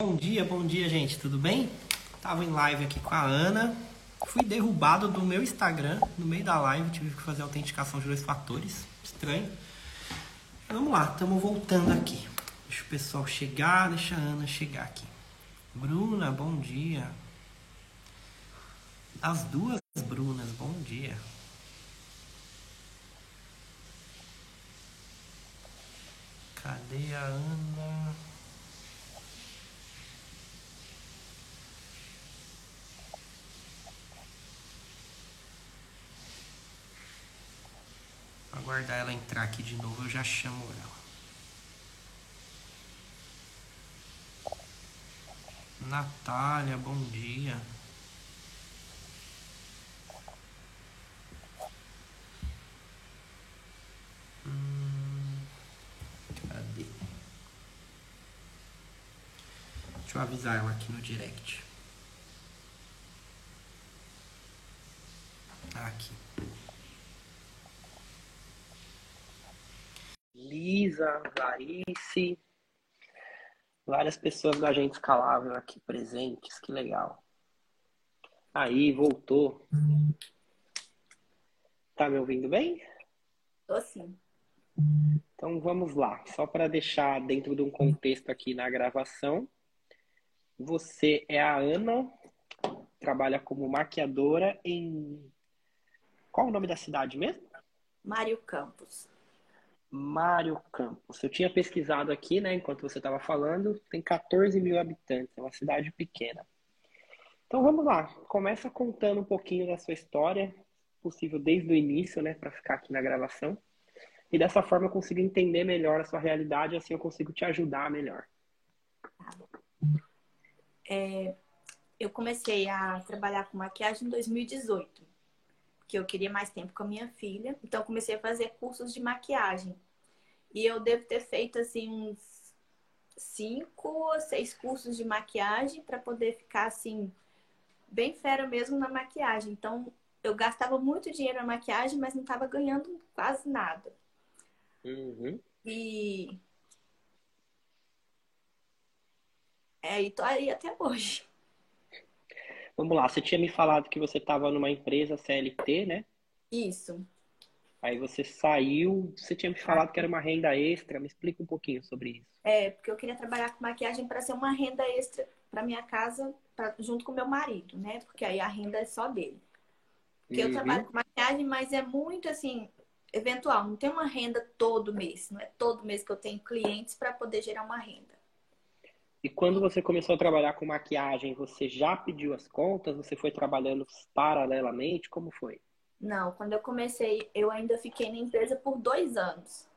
Bom dia, bom dia, gente. Tudo bem? Tava em live aqui com a Ana. Fui derrubado do meu Instagram no meio da live. Tive que fazer autenticação de dois fatores. Estranho. Vamos lá, estamos voltando aqui. Deixa o pessoal chegar, deixa a Ana chegar aqui. Bruna, bom dia. As duas Brunas, bom dia. Cadê a Ana? Aguardar ela entrar aqui de novo, eu já chamo ela. Natália, bom dia. Hum, cadê? Deixa eu avisar ela aqui no direct. Aqui. Lisa, Clarice, várias pessoas da gente escalável aqui presentes, que legal. Aí, voltou. Tá me ouvindo bem? Tô sim. Então vamos lá, só para deixar dentro de um contexto aqui na gravação. Você é a Ana, trabalha como maquiadora em. Qual o nome da cidade mesmo? Mário Campos. Mário Campos. Eu tinha pesquisado aqui, né, enquanto você estava falando, tem 14 mil habitantes, é uma cidade pequena. Então vamos lá, começa contando um pouquinho da sua história, possível desde o início, né, para ficar aqui na gravação. E dessa forma eu consigo entender melhor a sua realidade, assim eu consigo te ajudar melhor. É, eu comecei a trabalhar com maquiagem em 2018 que eu queria mais tempo com a minha filha. Então, comecei a fazer cursos de maquiagem. E eu devo ter feito, assim, uns cinco ou seis cursos de maquiagem para poder ficar, assim, bem fera mesmo na maquiagem. Então, eu gastava muito dinheiro na maquiagem, mas não estava ganhando quase nada. Uhum. E. É, e tô aí até hoje. Vamos lá, você tinha me falado que você estava numa empresa CLT, né? Isso. Aí você saiu, você tinha me falado que era uma renda extra, me explica um pouquinho sobre isso. É, porque eu queria trabalhar com maquiagem para ser uma renda extra para minha casa, pra, junto com meu marido, né? Porque aí a renda é só dele. Porque uhum. eu trabalho com maquiagem, mas é muito assim, eventual, não tem uma renda todo mês, não é todo mês que eu tenho clientes para poder gerar uma renda. E quando você começou a trabalhar com maquiagem, você já pediu as contas? Você foi trabalhando paralelamente? Como foi? Não, quando eu comecei, eu ainda fiquei na empresa por dois anos.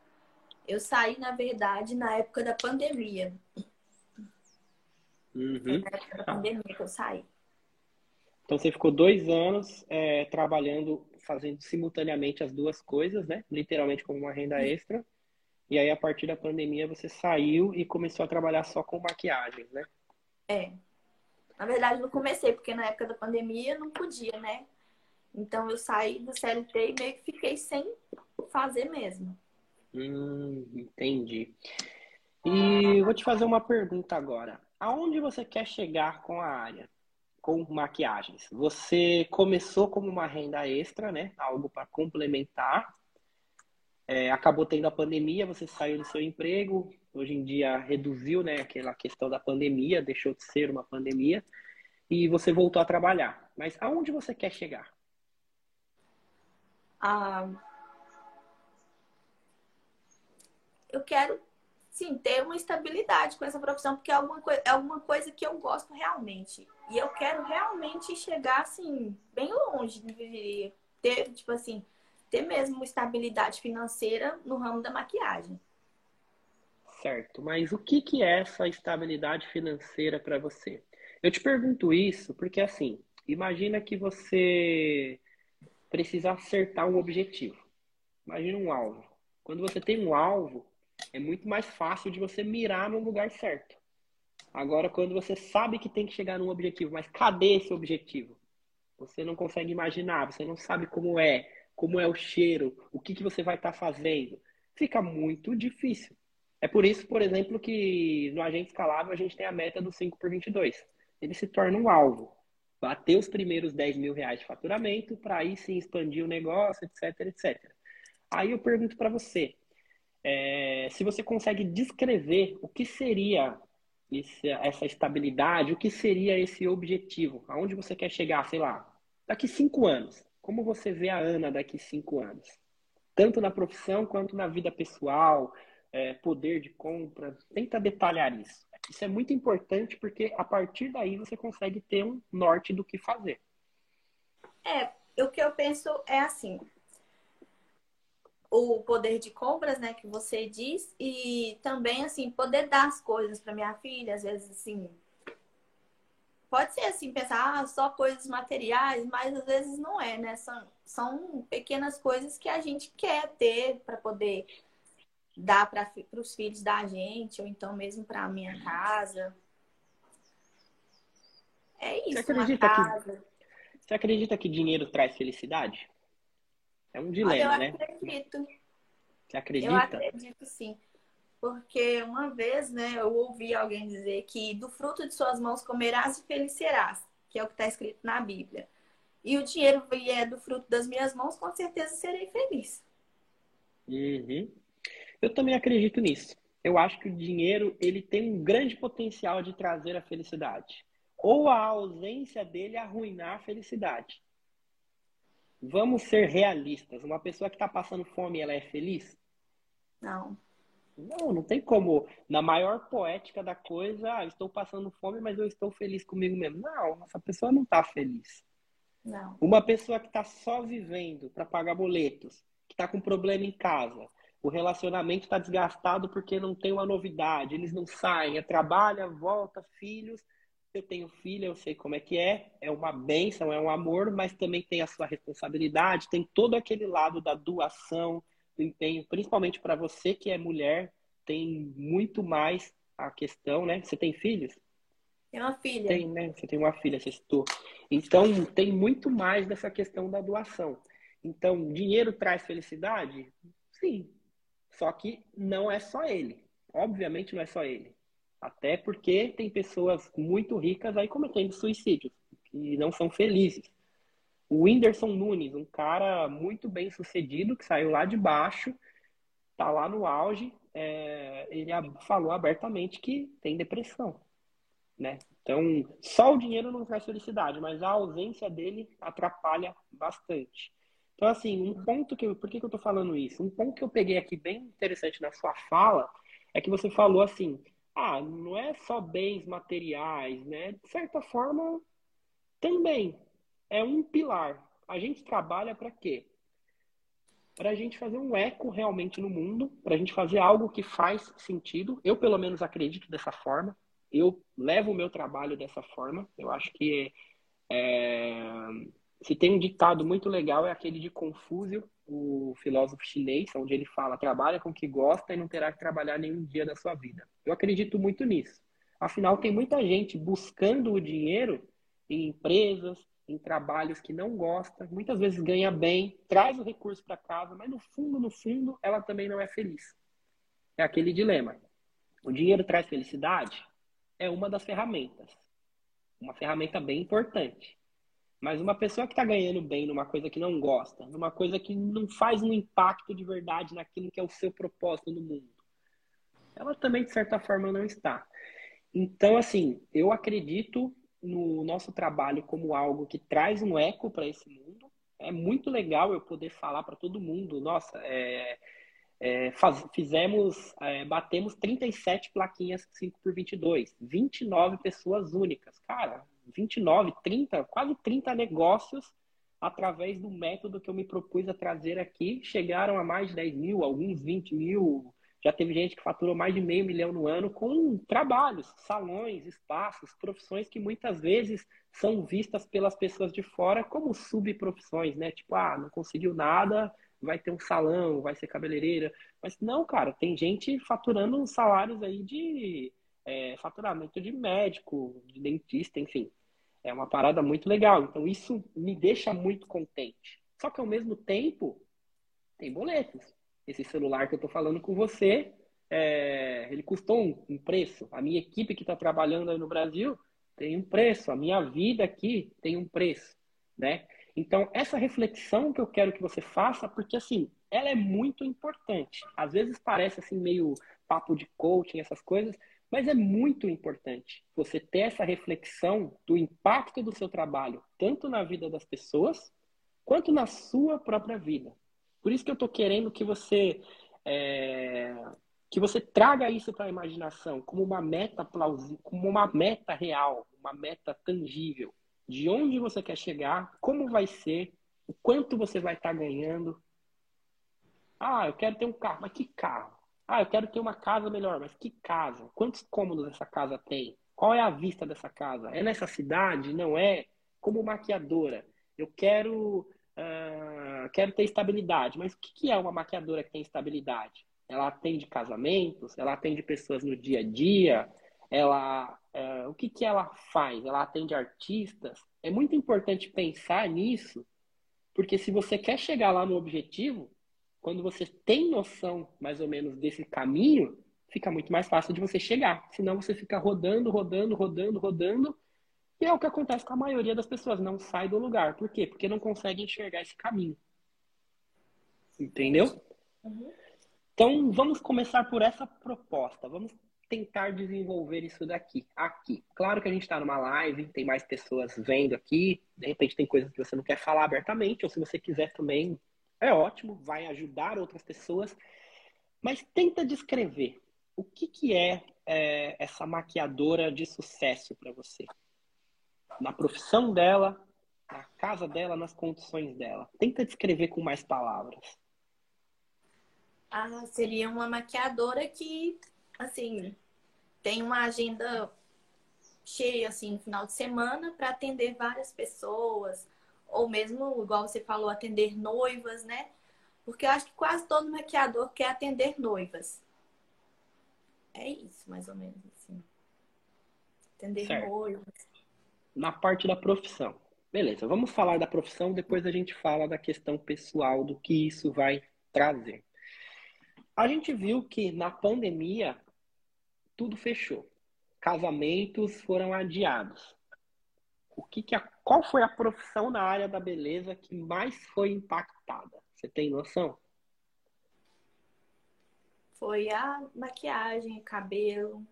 Eu saí, na verdade, na época da pandemia. Uhum. Na época da pandemia que eu saí. Então você ficou dois anos é, trabalhando, fazendo simultaneamente as duas coisas, né? Literalmente como uma renda extra. E aí, a partir da pandemia, você saiu e começou a trabalhar só com maquiagem, né? É. Na verdade, não comecei, porque na época da pandemia não podia, né? Então, eu saí do CLT e meio que fiquei sem fazer mesmo. Hum, entendi. E vou te fazer uma pergunta agora. Aonde você quer chegar com a área? Com maquiagens. Você começou como uma renda extra, né? Algo para complementar é, acabou tendo a pandemia, você saiu do seu emprego, hoje em dia reduziu né, aquela questão da pandemia, deixou de ser uma pandemia, e você voltou a trabalhar. Mas aonde você quer chegar? Ah, eu quero, sim, ter uma estabilidade com essa profissão, porque é alguma, é alguma coisa que eu gosto realmente. E eu quero realmente chegar, assim, bem longe, ter, tipo assim, ter mesmo estabilidade financeira no ramo da maquiagem. Certo, mas o que, que é essa estabilidade financeira para você? Eu te pergunto isso porque, assim, imagina que você precisa acertar um objetivo. Imagina um alvo. Quando você tem um alvo, é muito mais fácil de você mirar no lugar certo. Agora, quando você sabe que tem que chegar num objetivo, mas cadê esse objetivo? Você não consegue imaginar, você não sabe como é, como é o cheiro, o que, que você vai estar tá fazendo. Fica muito difícil. É por isso, por exemplo, que no agente escalável a gente tem a meta do 5 por 22. Ele se torna um alvo. Bater os primeiros 10 mil reais de faturamento para aí sim expandir o negócio, etc, etc. Aí eu pergunto para você, é, se você consegue descrever o que seria esse, essa estabilidade, o que seria esse objetivo, aonde você quer chegar, sei lá, daqui cinco anos. Como você vê a Ana daqui cinco anos? Tanto na profissão quanto na vida pessoal, é, poder de compra. Tenta detalhar isso. Isso é muito importante porque a partir daí você consegue ter um norte do que fazer. É, o que eu penso é assim: o poder de compras, né, que você diz, e também assim poder dar as coisas para minha filha, às vezes assim, pode ser assim pensar ah, só coisas materiais, mas às vezes não é, né? São, são pequenas coisas que a gente quer ter para poder dar para os filhos da gente, ou então mesmo para a minha casa. É isso, você acredita Que, você acredita que dinheiro traz felicidade? É um dilema, eu né? Eu acredito. Você acredita? Eu acredito sim. Porque uma vez, né, eu ouvi alguém dizer que do fruto de suas mãos comerás e felicerás, que é o que está escrito na Bíblia. E o dinheiro vier do fruto das minhas mãos, com certeza serei feliz. Uhum. Eu também acredito nisso. Eu acho que o dinheiro ele tem um grande potencial de trazer a felicidade. Ou a ausência dele arruinar a felicidade. Vamos ser realistas. Uma pessoa que está passando fome, ela é feliz? Não. Não, não tem como. Na maior poética da coisa, ah, estou passando fome, mas eu estou feliz comigo mesmo. Não, essa pessoa não está feliz. Não. Uma pessoa que está só vivendo para pagar boletos, que está com problema em casa, o relacionamento está desgastado porque não tem uma novidade, eles não saem, é trabalha, volta, filhos. Eu tenho filha, eu sei como é que é, é uma benção, é um amor, mas também tem a sua responsabilidade, tem todo aquele lado da doação, do empenho, principalmente para você que é mulher, tem muito mais a questão, né? Você tem filhos? Tem uma filha. Tem, né? Você tem uma filha, você citou. Então, tem muito mais dessa questão da doação. Então, dinheiro traz felicidade? Sim, só que não é só ele. Obviamente não é só ele. Até porque tem pessoas muito ricas aí cometendo suicídios, que não são felizes. O Whindersson Nunes, um cara muito bem sucedido, que saiu lá de baixo, tá lá no auge, é, ele falou abertamente que tem depressão. Né? Então, só o dinheiro não traz felicidade, mas a ausência dele atrapalha bastante. Então, assim, um ponto que eu. Por que, que eu tô falando isso? Um ponto que eu peguei aqui bem interessante na sua fala é que você falou assim: ah, não é só bens materiais, né? De certa forma, também é um pilar. A gente trabalha para quê? Para a gente fazer um eco realmente no mundo, para a gente fazer algo que faz sentido. Eu, pelo menos, acredito dessa forma. Eu levo o meu trabalho dessa forma. Eu acho que é, se tem um ditado muito legal, é aquele de Confúcio, o filósofo chinês, onde ele fala: trabalha com o que gosta e não terá que trabalhar nenhum dia da sua vida. Eu acredito muito nisso. Afinal, tem muita gente buscando o dinheiro em empresas, em trabalhos que não gosta, muitas vezes ganha bem, traz o recurso para casa, mas no fundo, no fundo, ela também não é feliz. É aquele dilema. O dinheiro traz felicidade? É uma das ferramentas. Uma ferramenta bem importante. Mas uma pessoa que está ganhando bem numa coisa que não gosta, numa coisa que não faz um impacto de verdade naquilo que é o seu propósito no mundo, ela também, de certa forma, não está. Então, assim, eu acredito no nosso trabalho como algo que traz um eco para esse mundo. É muito legal eu poder falar para todo mundo, nossa, é, é, faz, fizemos, é, batemos 37 plaquinhas 5 por 22, 29 pessoas únicas. Cara, 29, 30, quase 30 negócios através do método que eu me propus a trazer aqui. Chegaram a mais de 10 mil, alguns 20 mil. Já teve gente que faturou mais de meio milhão no ano com trabalhos, salões, espaços, profissões que muitas vezes são vistas pelas pessoas de fora como subprofissões, né? Tipo, ah, não conseguiu nada, vai ter um salão, vai ser cabeleireira. Mas não, cara, tem gente faturando salários aí de é, faturamento de médico, de dentista, enfim. É uma parada muito legal. Então, isso me deixa muito contente. Só que, ao mesmo tempo, tem boletos. Esse celular que eu estou falando com você é, ele custou um, um, preço. A minha equipe que está trabalhando aí no Brasil tem um preço. A minha vida aqui tem um preço, né? Então, essa reflexão que eu quero que você faça, porque assim, ela é muito importante. Às vezes parece assim meio papo de coaching, essas coisas, mas é muito importante você ter essa reflexão do impacto do seu trabalho, tanto na vida das pessoas, quanto na sua própria vida. Por isso que eu estou querendo que você é, que você traga isso para a imaginação como uma meta plausível, como uma meta real, uma meta tangível, de onde você quer chegar, como vai ser, o quanto você vai estar tá ganhando. Ah, eu quero ter um carro, mas que carro? Ah, eu quero ter uma casa melhor, mas que casa? Quantos cômodos essa casa tem? Qual é a vista dessa casa? É nessa cidade? Não é? Como maquiadora, eu quero, uh, quero ter estabilidade. Mas o que é uma maquiadora que tem estabilidade? Ela atende casamentos? Ela atende pessoas no dia a dia? Ela, uh, o que, que ela faz? Ela atende artistas? É muito importante pensar nisso, porque se você quer chegar lá no objetivo, quando você tem noção mais ou menos desse caminho, fica muito mais fácil de você chegar. Senão você fica rodando, rodando, rodando, rodando. E é o que acontece com a maioria das pessoas, não sai do lugar. Por quê? Porque não consegue enxergar esse caminho. Entendeu? Uhum. Então, vamos começar por essa proposta. Vamos tentar desenvolver isso daqui, aqui. Claro que a gente está numa live, tem mais pessoas vendo aqui. De repente tem coisas que você não quer falar abertamente, ou se você quiser também, é ótimo, vai ajudar outras pessoas, mas tenta descrever o que, que é, é essa maquiadora de sucesso para você. Na profissão dela, na casa dela, nas condições dela. Tenta descrever com mais palavras. Ah, seria uma maquiadora que, assim, tem uma agenda cheia, assim, no final de semana para atender várias pessoas, ou mesmo, igual você falou, atender noivas, né? Porque eu acho que quase todo maquiador quer atender noivas. É isso, mais ou menos assim. Atender certo. noivas. Na parte da profissão. Beleza, vamos falar da profissão, depois a gente fala da questão pessoal, do que isso vai trazer. A gente viu que na pandemia tudo fechou. Casamentos foram adiados o que, que a, qual foi a profissão na área da beleza que mais foi impactada? Você tem noção? Foi a maquiagem, cabelo.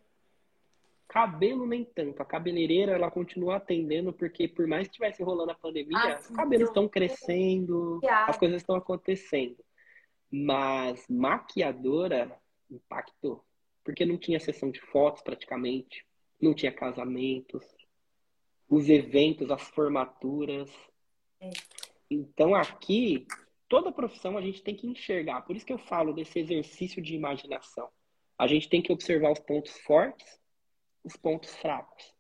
Cabelo nem tanto. A cabeleireira ela continua atendendo porque por mais que estivesse rolando a pandemia, ah, os cabelos estão crescendo, as coisas estão acontecendo. Mas maquiadora impactou, porque não tinha sessão de fotos praticamente, não tinha casamentos, os eventos, as formaturas. É. Então, aqui, toda profissão a gente tem que enxergar. Por isso que eu falo desse exercício de imaginação. A gente tem que observar os pontos fortes, os pontos fracos.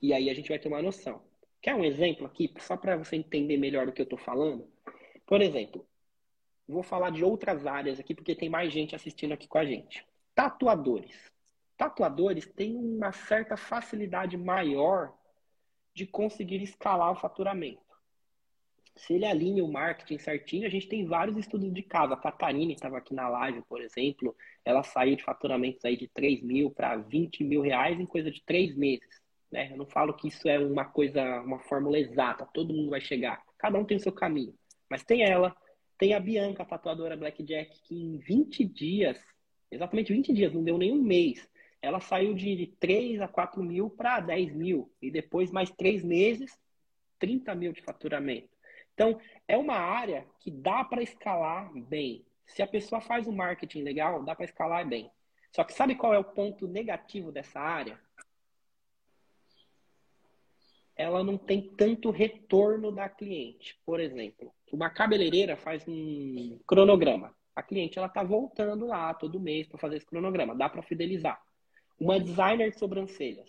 E aí a gente vai ter uma noção. Quer um exemplo aqui, só para você entender melhor o que eu estou falando? Por exemplo, vou falar de outras áreas aqui, porque tem mais gente assistindo aqui com a gente. Tatuadores tatuadores têm uma certa facilidade maior de conseguir escalar o faturamento. Se ele alinha o marketing certinho, a gente tem vários estudos de caso. A Catarina estava aqui na live, por exemplo, ela saiu de faturamentos aí de 3 mil para 20 mil reais em coisa de três meses. Né? Eu não falo que isso é uma coisa, uma fórmula exata, todo mundo vai chegar. Cada um tem o seu caminho. Mas tem ela, tem a Bianca, a tatuadora Blackjack, que em 20 dias, exatamente 20 dias, não deu nem um mês, ela saiu de 3 a 4 mil para 10 mil. E depois, mais três meses, 30 mil de faturamento. Então, é uma área que dá para escalar bem. Se a pessoa faz um marketing legal, dá para escalar bem. Só que sabe qual é o ponto negativo dessa área? Ela não tem tanto retorno da cliente. Por exemplo, uma cabeleireira faz um cronograma. A cliente ela está voltando lá todo mês para fazer esse cronograma. Dá para fidelizar. Uma designer de sobrancelhas.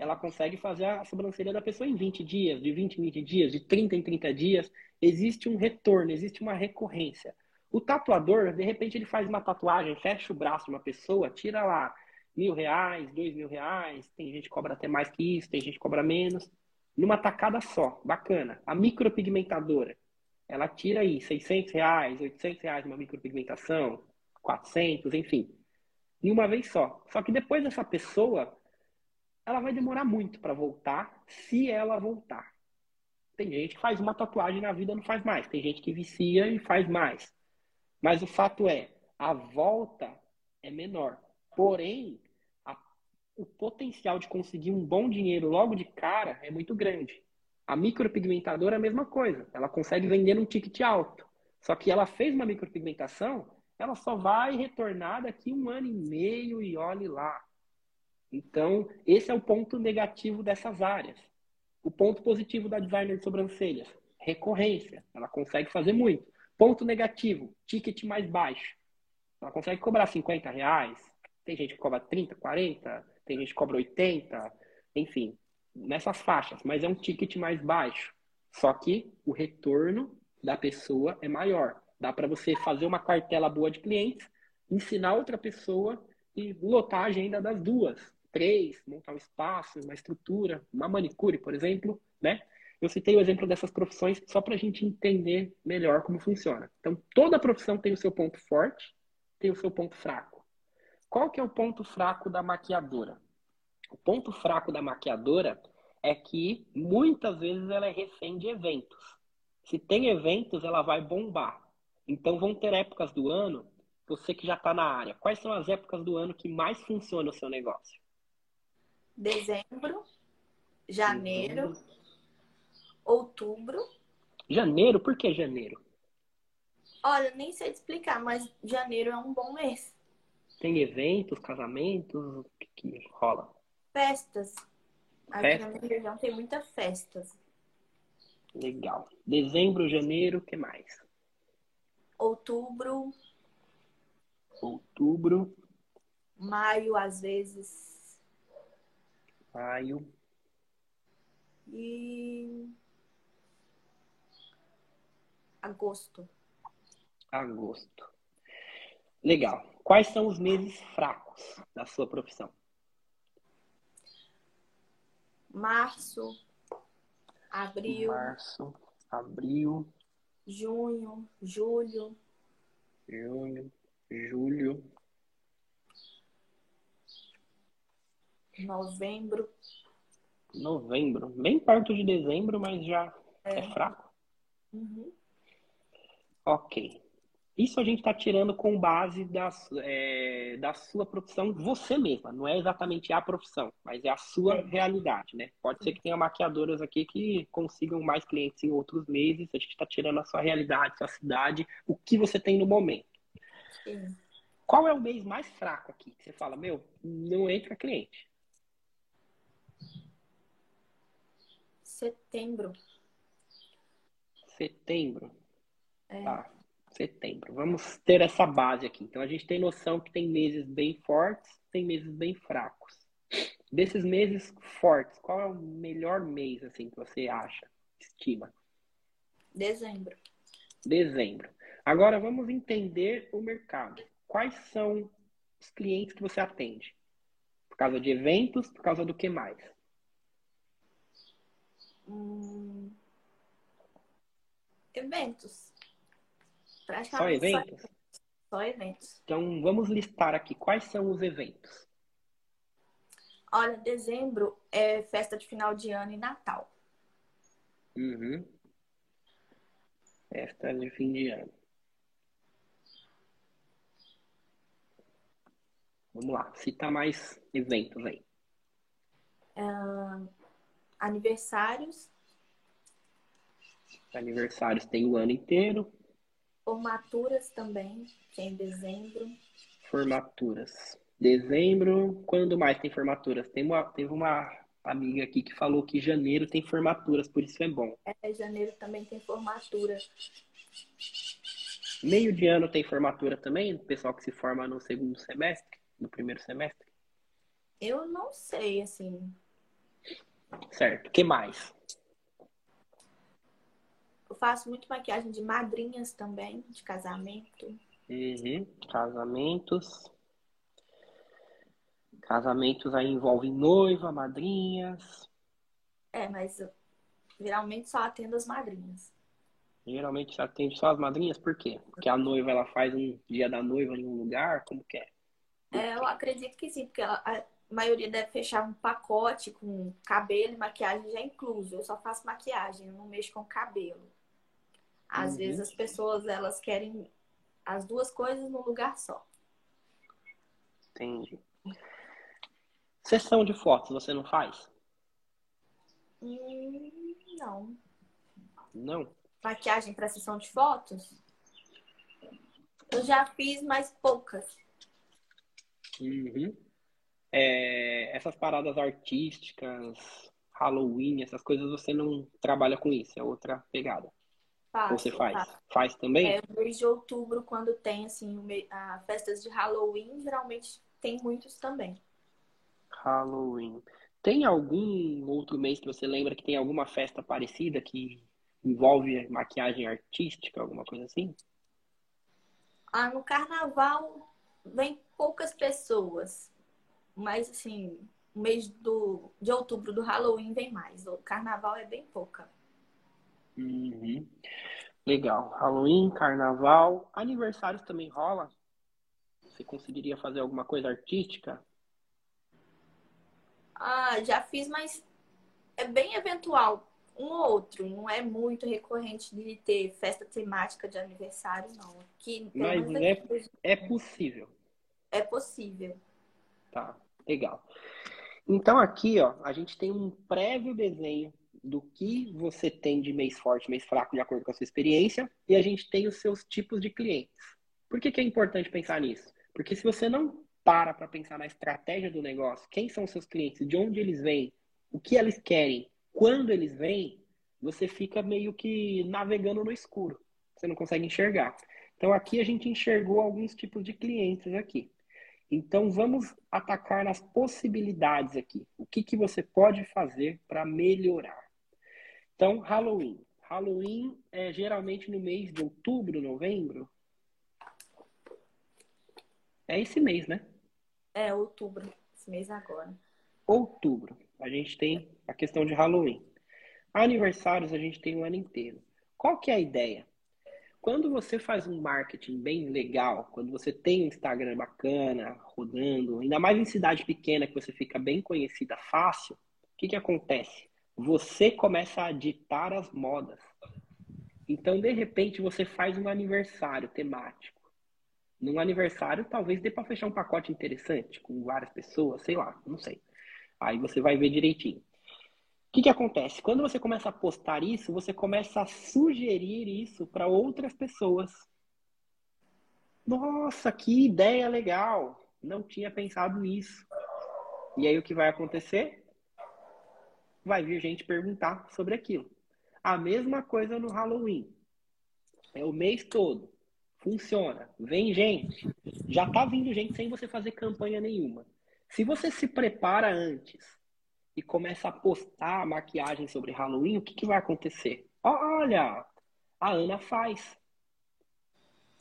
Ela consegue fazer a sobrancelha da pessoa em 20 dias, de 20 em 20 dias, de 30 em 30 dias. Existe um retorno, existe uma recorrência. O tatuador, de repente, ele faz uma tatuagem, fecha o braço de uma pessoa, tira lá mil reais, dois mil reais. Tem gente que cobra até mais que isso, tem gente que cobra menos. Numa tacada só, bacana. A micropigmentadora, ela tira aí 600 reais, 800 reais uma micropigmentação. 400, enfim. Em uma vez só. Só que depois dessa pessoa, ela vai demorar muito para voltar, se ela voltar. Tem gente que faz uma tatuagem na vida não faz mais. Tem gente que vicia e faz mais. Mas o fato é, a volta é menor. Porém, a, o potencial de conseguir um bom dinheiro logo de cara é muito grande. A micropigmentadora é a mesma coisa. Ela consegue vender num ticket alto. Só que ela fez uma micropigmentação, ela só vai retornar daqui um ano e meio e olhe lá. Então, esse é o ponto negativo dessas áreas. O ponto positivo da designer de sobrancelhas, recorrência. Ela consegue fazer muito. Ponto negativo, ticket mais baixo. Ela consegue cobrar 50 reais. Tem gente que cobra 30, 40, tem gente que cobra 80, enfim nessas faixas, mas é um ticket mais baixo. Só que o retorno da pessoa é maior. Dá para você fazer uma cartela boa de clientes, ensinar outra pessoa e lotar a agenda das duas. Três, montar um espaço, uma estrutura, uma manicure, por exemplo, né? Eu citei o exemplo dessas profissões só para a gente entender melhor como funciona. Então, toda profissão tem o seu ponto forte, tem o seu ponto fraco. Qual que é o ponto fraco da maquiadora? O ponto fraco da maquiadora é que muitas vezes ela é refém de eventos. Se tem eventos, ela vai bombar. Então vão ter épocas do ano, você que já está na área, quais são as épocas do ano que mais funciona o seu negócio? Dezembro, janeiro, outubro. Janeiro? Por que janeiro? Olha, nem sei te explicar, mas janeiro é um bom mês. Tem eventos, casamentos, o que, que rola? Festas. Aqui Festa. na minha região tem muitas festas. Legal. Dezembro, janeiro, o que mais? Outubro. Outubro. Maio, às vezes. Maio. E. Agosto. Agosto. Legal. Quais são os meses fracos da sua profissão? março, abril, março, abril, junho, julho, junho, julho, novembro, novembro, bem perto de dezembro, mas já é, é fraco. Uhum. Ok. Isso a gente está tirando com base da, é, da sua profissão, você mesma. Não é exatamente a profissão, mas é a sua é. realidade, né? Pode ser que tenha maquiadoras aqui que consigam mais clientes em outros meses. A gente está tirando a sua realidade, sua cidade, o que você tem no momento. Sim. Qual é o mês mais fraco aqui? Que você fala, meu, não entra cliente. Setembro. Setembro. É. Tá setembro. Vamos ter essa base aqui. Então a gente tem noção que tem meses bem fortes, tem meses bem fracos. Desses meses fortes, qual é o melhor mês assim que você acha? Estima? Dezembro. Dezembro. Agora vamos entender o mercado. Quais são os clientes que você atende? Por causa de eventos, por causa do que mais? Hum... Eventos. Só eventos? Só eventos. Então, vamos listar aqui quais são os eventos. Olha, dezembro é festa de final de ano e Natal. Uhum. Festa de fim de ano. Vamos lá, cita mais eventos aí. Uh, aniversários. Aniversários tem o ano inteiro. Formaturas também, que é em dezembro. Formaturas. Dezembro, quando mais tem formaturas? Tem uma, teve uma amiga aqui que falou que janeiro tem formaturas, por isso é bom. É, janeiro também tem formatura. Meio de ano tem formatura também? O pessoal que se forma no segundo semestre, no primeiro semestre? Eu não sei, assim. Certo. O que mais? Eu faço muito maquiagem de madrinhas também, de casamento. Uhum. Casamentos. Casamentos aí envolvem noiva, madrinhas. É, mas eu geralmente só atendo as madrinhas. Geralmente você atende só as madrinhas, por quê? Porque a noiva ela faz um dia da noiva em um lugar, como que é? é eu acredito que sim, porque ela, a maioria deve fechar um pacote com cabelo e maquiagem já incluso. Eu só faço maquiagem, eu não mexo com cabelo. Às uhum. vezes as pessoas elas querem as duas coisas num lugar só. Entendi. Sessão de fotos você não faz? Hum, não. Não? Maquiagem para sessão de fotos? Eu já fiz, mas poucas. Uhum. É, essas paradas artísticas, Halloween, essas coisas você não trabalha com isso, é outra pegada. Faço, você faz? Faço. Faz também? É, mês de outubro, quando tem assim, a festas de Halloween, geralmente tem muitos também. Halloween. Tem algum outro mês que você lembra que tem alguma festa parecida que envolve maquiagem artística, alguma coisa assim? Ah, no carnaval vem poucas pessoas. Mas assim, o mês do, de outubro do Halloween vem mais. O carnaval é bem pouca. Uhum. Legal. Halloween, carnaval, aniversários também rola? Você conseguiria fazer alguma coisa artística? Ah, já fiz, mas é bem eventual. Um ou outro, não é muito recorrente de ter festa temática de aniversário, não. Que, mas é, é possível. É possível. Tá, legal. Então aqui, ó, a gente tem um prévio desenho do que você tem de mês forte, mês fraco, de acordo com a sua experiência, e a gente tem os seus tipos de clientes. Por que, que é importante pensar nisso? Porque se você não para para pensar na estratégia do negócio, quem são os seus clientes, de onde eles vêm, o que eles querem, quando eles vêm, você fica meio que navegando no escuro. Você não consegue enxergar. Então aqui a gente enxergou alguns tipos de clientes aqui. Então vamos atacar nas possibilidades aqui. O que, que você pode fazer para melhorar? Então, Halloween. Halloween é geralmente no mês de outubro, novembro. É esse mês, né? É, outubro. Esse mês agora. Outubro. A gente tem a questão de Halloween. Aniversários a gente tem o ano inteiro. Qual que é a ideia? Quando você faz um marketing bem legal, quando você tem um Instagram bacana, rodando, ainda mais em cidade pequena que você fica bem conhecida fácil, o que, que acontece? você começa a ditar as modas. Então, de repente, você faz um aniversário temático. Num aniversário, talvez dê para fechar um pacote interessante com várias pessoas, sei lá, não sei. Aí você vai ver direitinho. O que, que acontece? Quando você começa a postar isso, você começa a sugerir isso para outras pessoas. Nossa, que ideia legal! Não tinha pensado nisso. E aí o que vai acontecer? vai vir gente perguntar sobre aquilo. A mesma coisa no Halloween. É o mês todo. Funciona. Vem gente. Já tá vindo gente sem você fazer campanha nenhuma. Se você se prepara antes e começa a postar maquiagem sobre Halloween, o que, que vai acontecer? Olha, a Ana faz.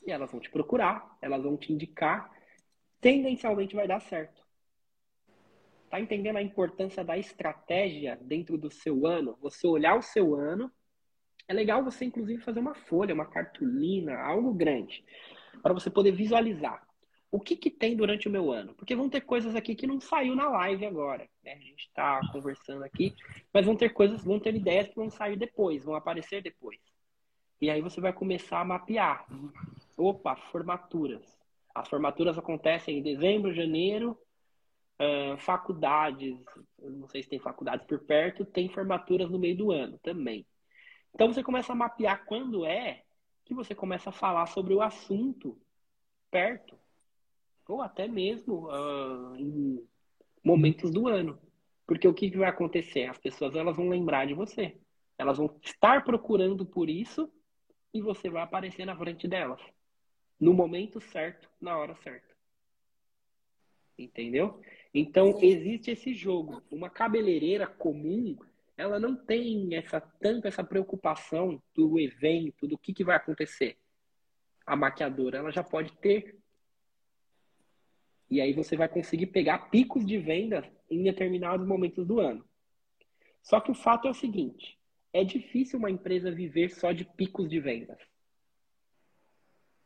E elas vão te procurar, elas vão te indicar. Tendencialmente vai dar certo. Tá entendendo a importância da estratégia dentro do seu ano? Você olhar o seu ano. É legal você, inclusive, fazer uma folha, uma cartolina, algo grande, para você poder visualizar. O que, que tem durante o meu ano? Porque vão ter coisas aqui que não saiu na live agora. Né? A gente está conversando aqui, mas vão ter coisas, vão ter ideias que vão sair depois, vão aparecer depois. E aí você vai começar a mapear. Opa, formaturas. As formaturas acontecem em dezembro, janeiro, Uh, faculdades, não sei se tem faculdades por perto, tem formaturas no meio do ano também. Então você começa a mapear quando é que você começa a falar sobre o assunto perto, ou até mesmo uh, em momentos do ano. Porque o que, vai acontecer? As pessoas elas vão lembrar de você. Elas vão estar procurando por isso e você vai aparecer na frente delas. No momento certo, na hora certa. Entendeu? Então, existe esse jogo. Uma cabeleireira comum, ela não tem essa tanto essa preocupação do evento, do que, que vai acontecer. A maquiadora, ela já pode ter. E aí você vai conseguir pegar picos de venda em determinados momentos do ano. Só que o fato é o seguinte: é difícil uma empresa viver só de picos de vendas.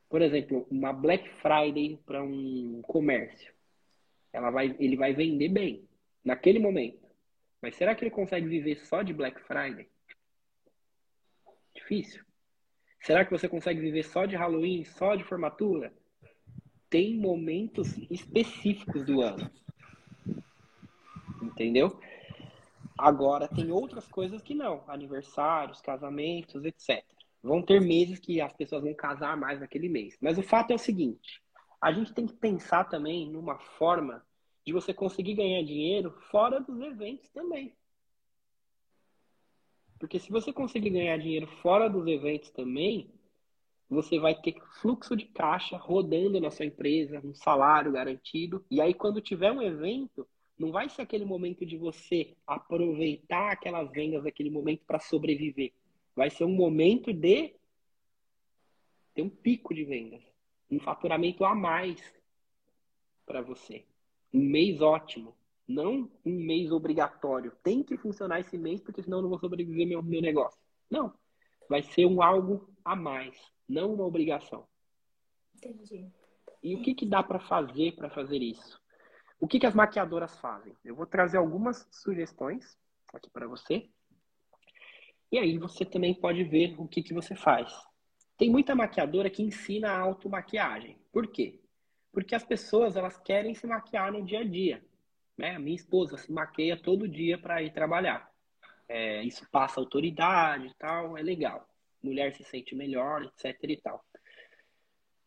Por exemplo, uma Black Friday para um comércio. Ela vai, ele vai vender bem naquele momento. Mas será que ele consegue viver só de Black Friday? Difícil. Será que você consegue viver só de Halloween, só de formatura? Tem momentos específicos do ano. Entendeu? Agora, tem outras coisas que não. Aniversários, casamentos, etc. Vão ter meses que as pessoas vão casar mais naquele mês. Mas o fato é o seguinte: a gente tem que pensar também numa forma de você conseguir ganhar dinheiro fora dos eventos também. Porque se você conseguir ganhar dinheiro fora dos eventos também, você vai ter fluxo de caixa rodando na sua empresa, um salário garantido. E aí, quando tiver um evento, não vai ser aquele momento de você aproveitar aquelas vendas daquele momento para sobreviver. Vai ser um momento de ter um pico de vendas, um faturamento a mais para você. Um mês ótimo, não um mês obrigatório. Tem que funcionar esse mês, porque senão eu não vou sobreviver meu, meu negócio. Não. Vai ser um algo a mais, não uma obrigação. Entendi. E o que, que dá para fazer para fazer isso? O que, que as maquiadoras fazem? Eu vou trazer algumas sugestões aqui para você. E aí você também pode ver o que, que você faz. Tem muita maquiadora que ensina a automaquiagem. Por quê? Porque as pessoas elas querem se maquiar no dia a dia. Né? A minha esposa se maqueia todo dia para ir trabalhar. É, isso passa autoridade e tal, é legal. Mulher se sente melhor, etc e tal.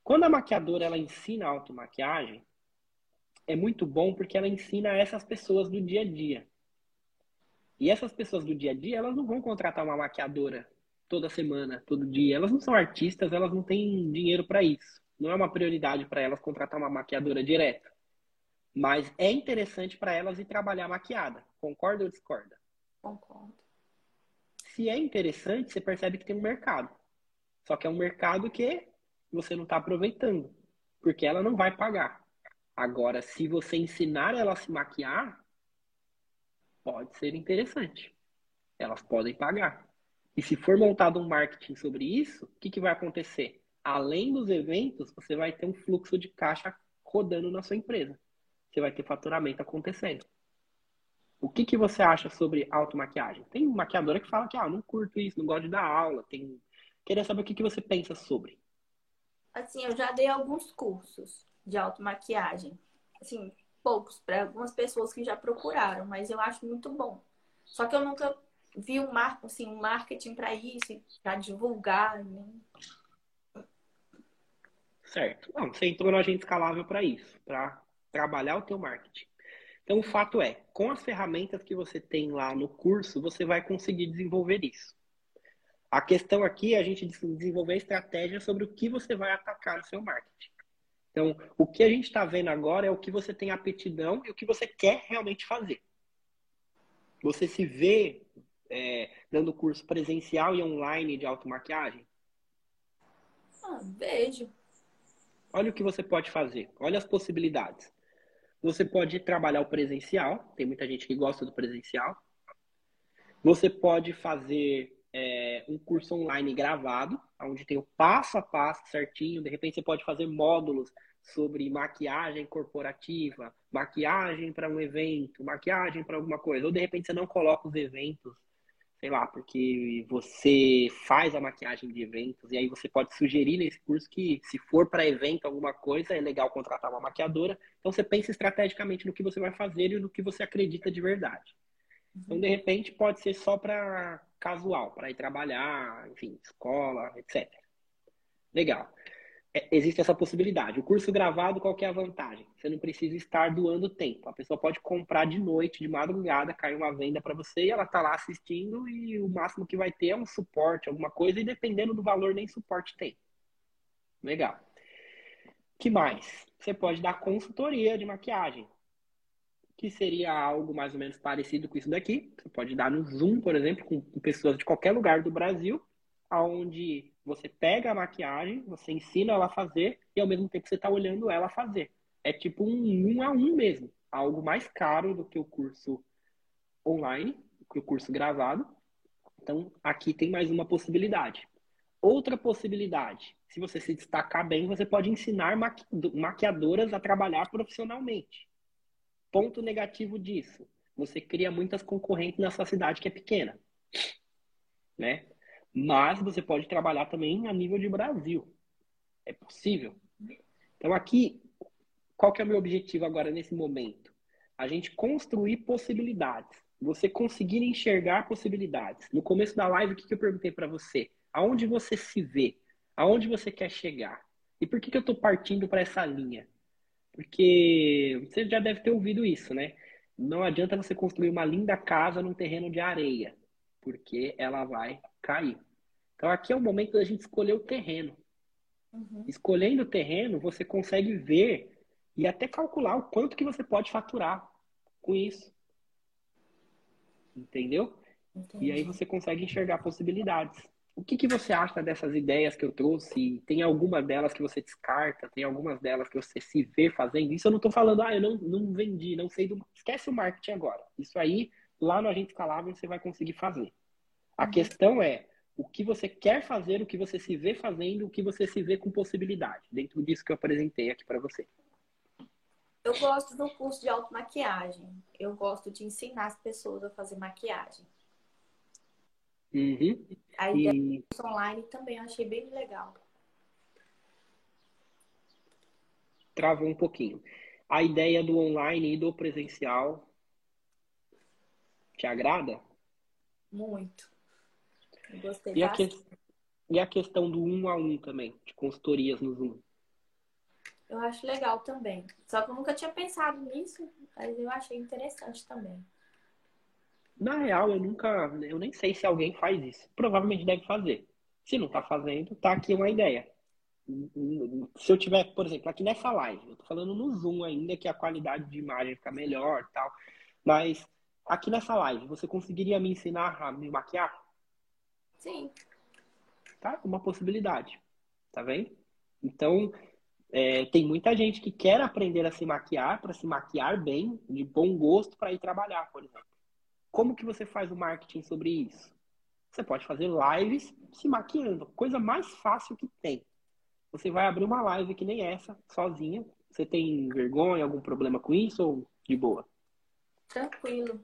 Quando a maquiadora ela ensina automaquiagem, é muito bom porque ela ensina essas pessoas do dia a dia. E essas pessoas do dia a dia, elas não vão contratar uma maquiadora toda semana, todo dia. Elas não são artistas, elas não têm dinheiro para isso. Não é uma prioridade para elas contratar uma maquiadora direto. Mas é interessante para elas ir trabalhar maquiada. Concorda ou discorda? Concordo. Se é interessante, você percebe que tem um mercado. Só que é um mercado que você não está aproveitando. Porque ela não vai pagar. Agora, se você ensinar ela a se maquiar, pode ser interessante. Elas podem pagar. E se for montado um marketing sobre isso, o que, que vai acontecer? Além dos eventos, você vai ter um fluxo de caixa rodando na sua empresa. Você vai ter faturamento acontecendo. O que, que você acha sobre automaquiagem? Tem maquiadora que fala que ah, não curto isso, não gosto de dar aula. Tem... Queria saber o que, que você pensa sobre. Assim, eu já dei alguns cursos de automaquiagem. Assim, poucos, para algumas pessoas que já procuraram, mas eu acho muito bom. Só que eu nunca vi um, mar, assim, um marketing para isso, para divulgar. Né? Certo. Não, você entrou no agente escalável para isso, para trabalhar o teu marketing. Então, o fato é, com as ferramentas que você tem lá no curso, você vai conseguir desenvolver isso. A questão aqui é a gente desenvolver a estratégia sobre o que você vai atacar no seu marketing. Então, o que a gente está vendo agora é o que você tem aptidão e o que você quer realmente fazer. Você se vê é, dando curso presencial e online de automaquiagem? Ah, vejo. Olha o que você pode fazer. Olha as possibilidades. Você pode trabalhar o presencial. Tem muita gente que gosta do presencial. Você pode fazer é, um curso online gravado, onde tem o passo a passo certinho. De repente, você pode fazer módulos sobre maquiagem corporativa, maquiagem para um evento, maquiagem para alguma coisa. Ou de repente você não coloca os eventos, sei lá, porque você faz a maquiagem de eventos e aí você pode sugerir nesse curso que se for para evento alguma coisa, é legal contratar uma maquiadora. Então você pensa estrategicamente no que você vai fazer e no que você acredita de verdade. Então, de repente, pode ser só para casual, para ir trabalhar, enfim, escola, etc. Legal. É, existe essa possibilidade. O curso gravado, qual que é a vantagem? Você não precisa estar doando tempo. A pessoa pode comprar de noite, de madrugada, cair uma venda para você e ela tá lá assistindo e o máximo que vai ter é um suporte, alguma coisa, e dependendo do valor, nem suporte tem. Legal. que mais? Você pode dar consultoria de maquiagem, que seria algo mais ou menos parecido com isso daqui. Você pode dar no Zoom, por exemplo, com pessoas de qualquer lugar do Brasil, aonde você pega a maquiagem, você ensina ela a fazer e ao mesmo tempo você está olhando ela fazer. É tipo um um a um mesmo. Algo mais caro do que o curso online, que o curso gravado. Então, aqui tem mais uma possibilidade. Outra possibilidade, se você se destacar bem, você pode ensinar maqui maquiadoras a trabalhar profissionalmente. Ponto negativo disso, você cria muitas concorrentes na sua cidade que é pequena, né? Mas você pode trabalhar também a nível de Brasil. É possível. Então aqui, qual que é o meu objetivo agora nesse momento? A gente construir possibilidades. Você conseguir enxergar possibilidades. No começo da live, o que, que eu perguntei para você? Aonde você se vê? Aonde você quer chegar? E por que, que eu estou partindo para essa linha? Porque você já deve ter ouvido isso, né? Não adianta você construir uma linda casa num terreno de areia, porque ela vai cair. Então aqui é o momento da gente escolher o terreno. Uhum. Escolhendo o terreno, você consegue ver e até calcular o quanto que você pode faturar com isso. Entendeu? Entendi. E aí você consegue enxergar possibilidades. O que, que você acha dessas ideias que eu trouxe? Tem alguma delas que você descarta? Tem algumas delas que você se vê fazendo? Isso eu não estou falando, ah, eu não, não vendi, não sei do. Esquece o marketing agora. Isso aí, lá no Agente Escalável, você vai conseguir fazer. A uhum. questão é o que você quer fazer, o que você se vê fazendo, o que você se vê com possibilidade, dentro disso que eu apresentei aqui para você. Eu gosto do curso de automaquiagem. Eu gosto de ensinar as pessoas a fazer maquiagem. Uhum. A ideia e... do online também eu achei bem legal. Travou um pouquinho. A ideia do online e do presencial te agrada? Muito. Gostei e a, que... e a questão do um a um também, de consultorias no Zoom? Eu acho legal também. Só que eu nunca tinha pensado nisso, mas eu achei interessante também. Na real, eu nunca. Eu nem sei se alguém faz isso. Provavelmente deve fazer. Se não tá fazendo, tá aqui uma ideia. Se eu tiver, por exemplo, aqui nessa live, eu tô falando no Zoom ainda, que a qualidade de imagem fica melhor tal. Mas aqui nessa live, você conseguiria me ensinar a me maquiar? Sim. Tá? Uma possibilidade. Tá vendo? Então, é, tem muita gente que quer aprender a se maquiar, para se maquiar bem, de bom gosto, para ir trabalhar, por exemplo. Como que você faz o marketing sobre isso? Você pode fazer lives se maquiando, coisa mais fácil que tem. Você vai abrir uma live que nem essa, sozinha. Você tem vergonha, algum problema com isso ou de boa? Tranquilo.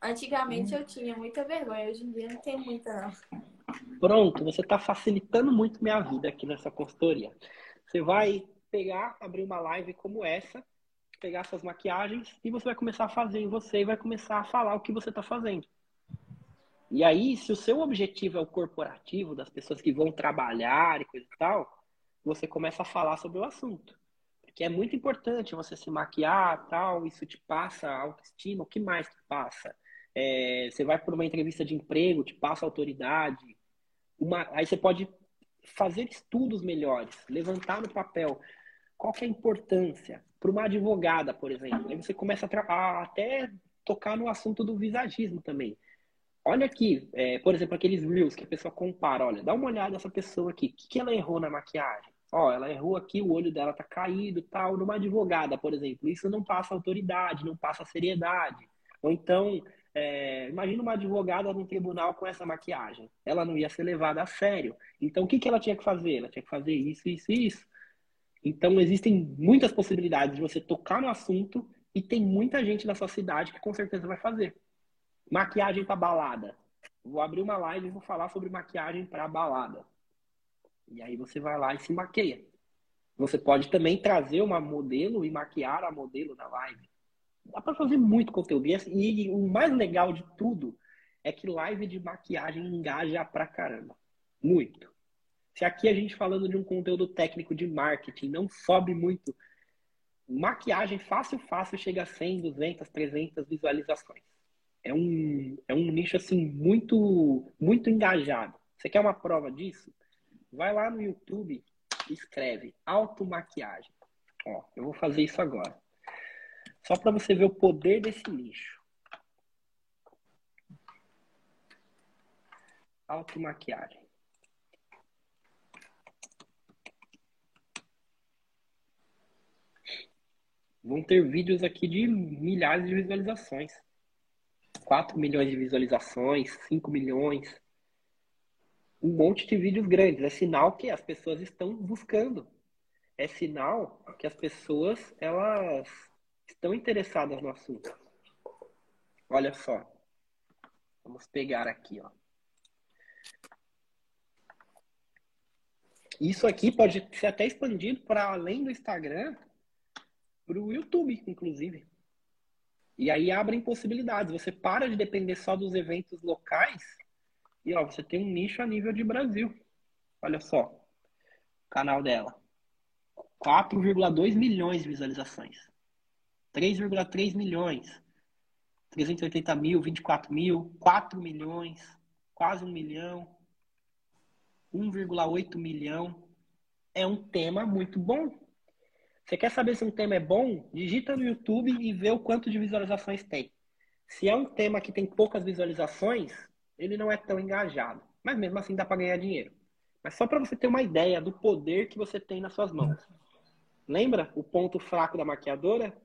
Antigamente hum. eu tinha muita vergonha, hoje em dia não tenho muita não. Pronto, você está facilitando muito minha vida aqui nessa consultoria. Você vai pegar, abrir uma live como essa pegar suas maquiagens e você vai começar a fazer em você e vai começar a falar o que você está fazendo. E aí, se o seu objetivo é o corporativo, das pessoas que vão trabalhar e coisa e tal, você começa a falar sobre o assunto. Porque é muito importante você se maquiar, tal, isso te passa autoestima, o que mais te passa? É, você vai por uma entrevista de emprego, te passa autoridade. Uma, aí você pode fazer estudos melhores, levantar no papel qual que é a importância para uma advogada, por exemplo. Aí você começa a, a, até tocar no assunto do visagismo também. Olha aqui, é, por exemplo, aqueles reels que a pessoa compara. Olha, dá uma olhada nessa pessoa aqui. O que, que ela errou na maquiagem? Ó, ela errou aqui, o olho dela tá caído tal. Numa advogada, por exemplo, isso não passa autoridade, não passa seriedade. Ou então, é, imagina uma advogada no tribunal com essa maquiagem. Ela não ia ser levada a sério. Então, o que, que ela tinha que fazer? Ela tinha que fazer isso, isso e isso. Então, existem muitas possibilidades de você tocar no assunto e tem muita gente na sua cidade que com certeza vai fazer. Maquiagem para balada. Vou abrir uma live e vou falar sobre maquiagem para balada. E aí você vai lá e se maqueia. Você pode também trazer uma modelo e maquiar a modelo na live. Dá para fazer muito conteúdo. E o mais legal de tudo é que live de maquiagem engaja pra caramba. Muito. Se aqui a gente falando de um conteúdo técnico de marketing não sobe muito, maquiagem fácil, fácil chega a 100, 200, 300 visualizações. É um, é um nicho assim muito, muito engajado. Você quer uma prova disso? Vai lá no YouTube e escreve automaquiagem. Ó, eu vou fazer isso agora. Só para você ver o poder desse nicho. Automaquiagem. vão ter vídeos aqui de milhares de visualizações. 4 milhões de visualizações, 5 milhões. um monte de vídeos grandes. É sinal que as pessoas estão buscando. É sinal que as pessoas elas estão interessadas no assunto. Olha só. Vamos pegar aqui, ó. Isso aqui pode ser até expandido para além do Instagram, para o YouTube, inclusive. E aí abrem possibilidades. Você para de depender só dos eventos locais e ó, você tem um nicho a nível de Brasil. Olha só, o canal dela. 4,2 milhões de visualizações. 3,3 milhões. 380 mil, 24 mil, 4 milhões, quase 1 milhão, 1,8 milhão. É um tema muito bom. Você quer saber se um tema é bom? Digita no YouTube e vê o quanto de visualizações tem. Se é um tema que tem poucas visualizações, ele não é tão engajado. Mas mesmo assim dá para ganhar dinheiro. Mas só para você ter uma ideia do poder que você tem nas suas mãos. Lembra o ponto fraco da maquiadora?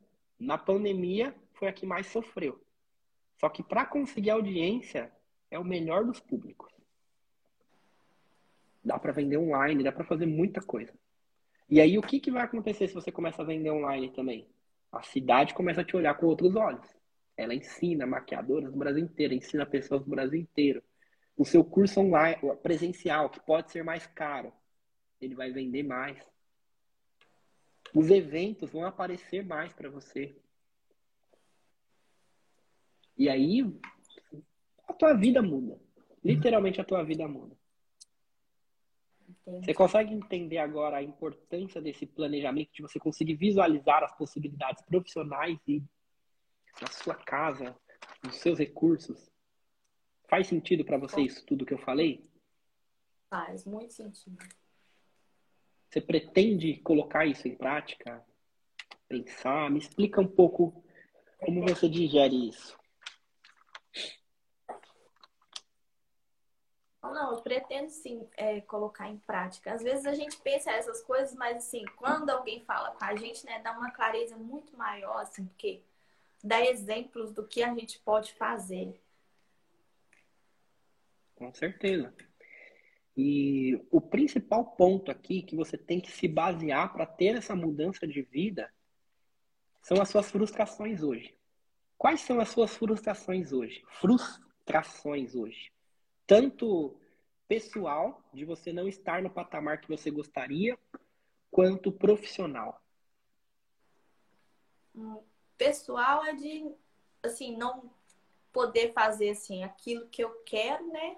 Na pandemia foi a que mais sofreu. Só que para conseguir audiência é o melhor dos públicos. Dá para vender online, dá para fazer muita coisa. E aí, o que, que vai acontecer se você começa a vender online também? A cidade começa a te olhar com outros olhos. Ela ensina maquiadoras do Brasil inteiro, ensina pessoas do Brasil inteiro. O seu curso online, presencial, que pode ser mais caro, ele vai vender mais. Os eventos vão aparecer mais para você. E aí, a tua vida muda. Literalmente a tua vida muda. Entendi. Você consegue entender agora a importância desse planejamento, de você conseguir visualizar as possibilidades profissionais e na sua casa, nos seus recursos? Faz sentido para você isso tudo que eu falei? Faz muito sentido. Você pretende colocar isso em prática? Pensar? Me explica um pouco como você digere isso. Não, eu pretendo sim é, colocar em prática. Às vezes a gente pensa essas coisas, mas assim, quando alguém fala com a gente, né, dá uma clareza muito maior, assim, porque dá exemplos do que a gente pode fazer. Com certeza. E o principal ponto aqui que você tem que se basear para ter essa mudança de vida são as suas frustrações hoje. Quais são as suas frustrações hoje? Frustrações hoje tanto pessoal, de você não estar no patamar que você gostaria, quanto profissional? Hum, pessoal é de, assim, não poder fazer, assim, aquilo que eu quero, né?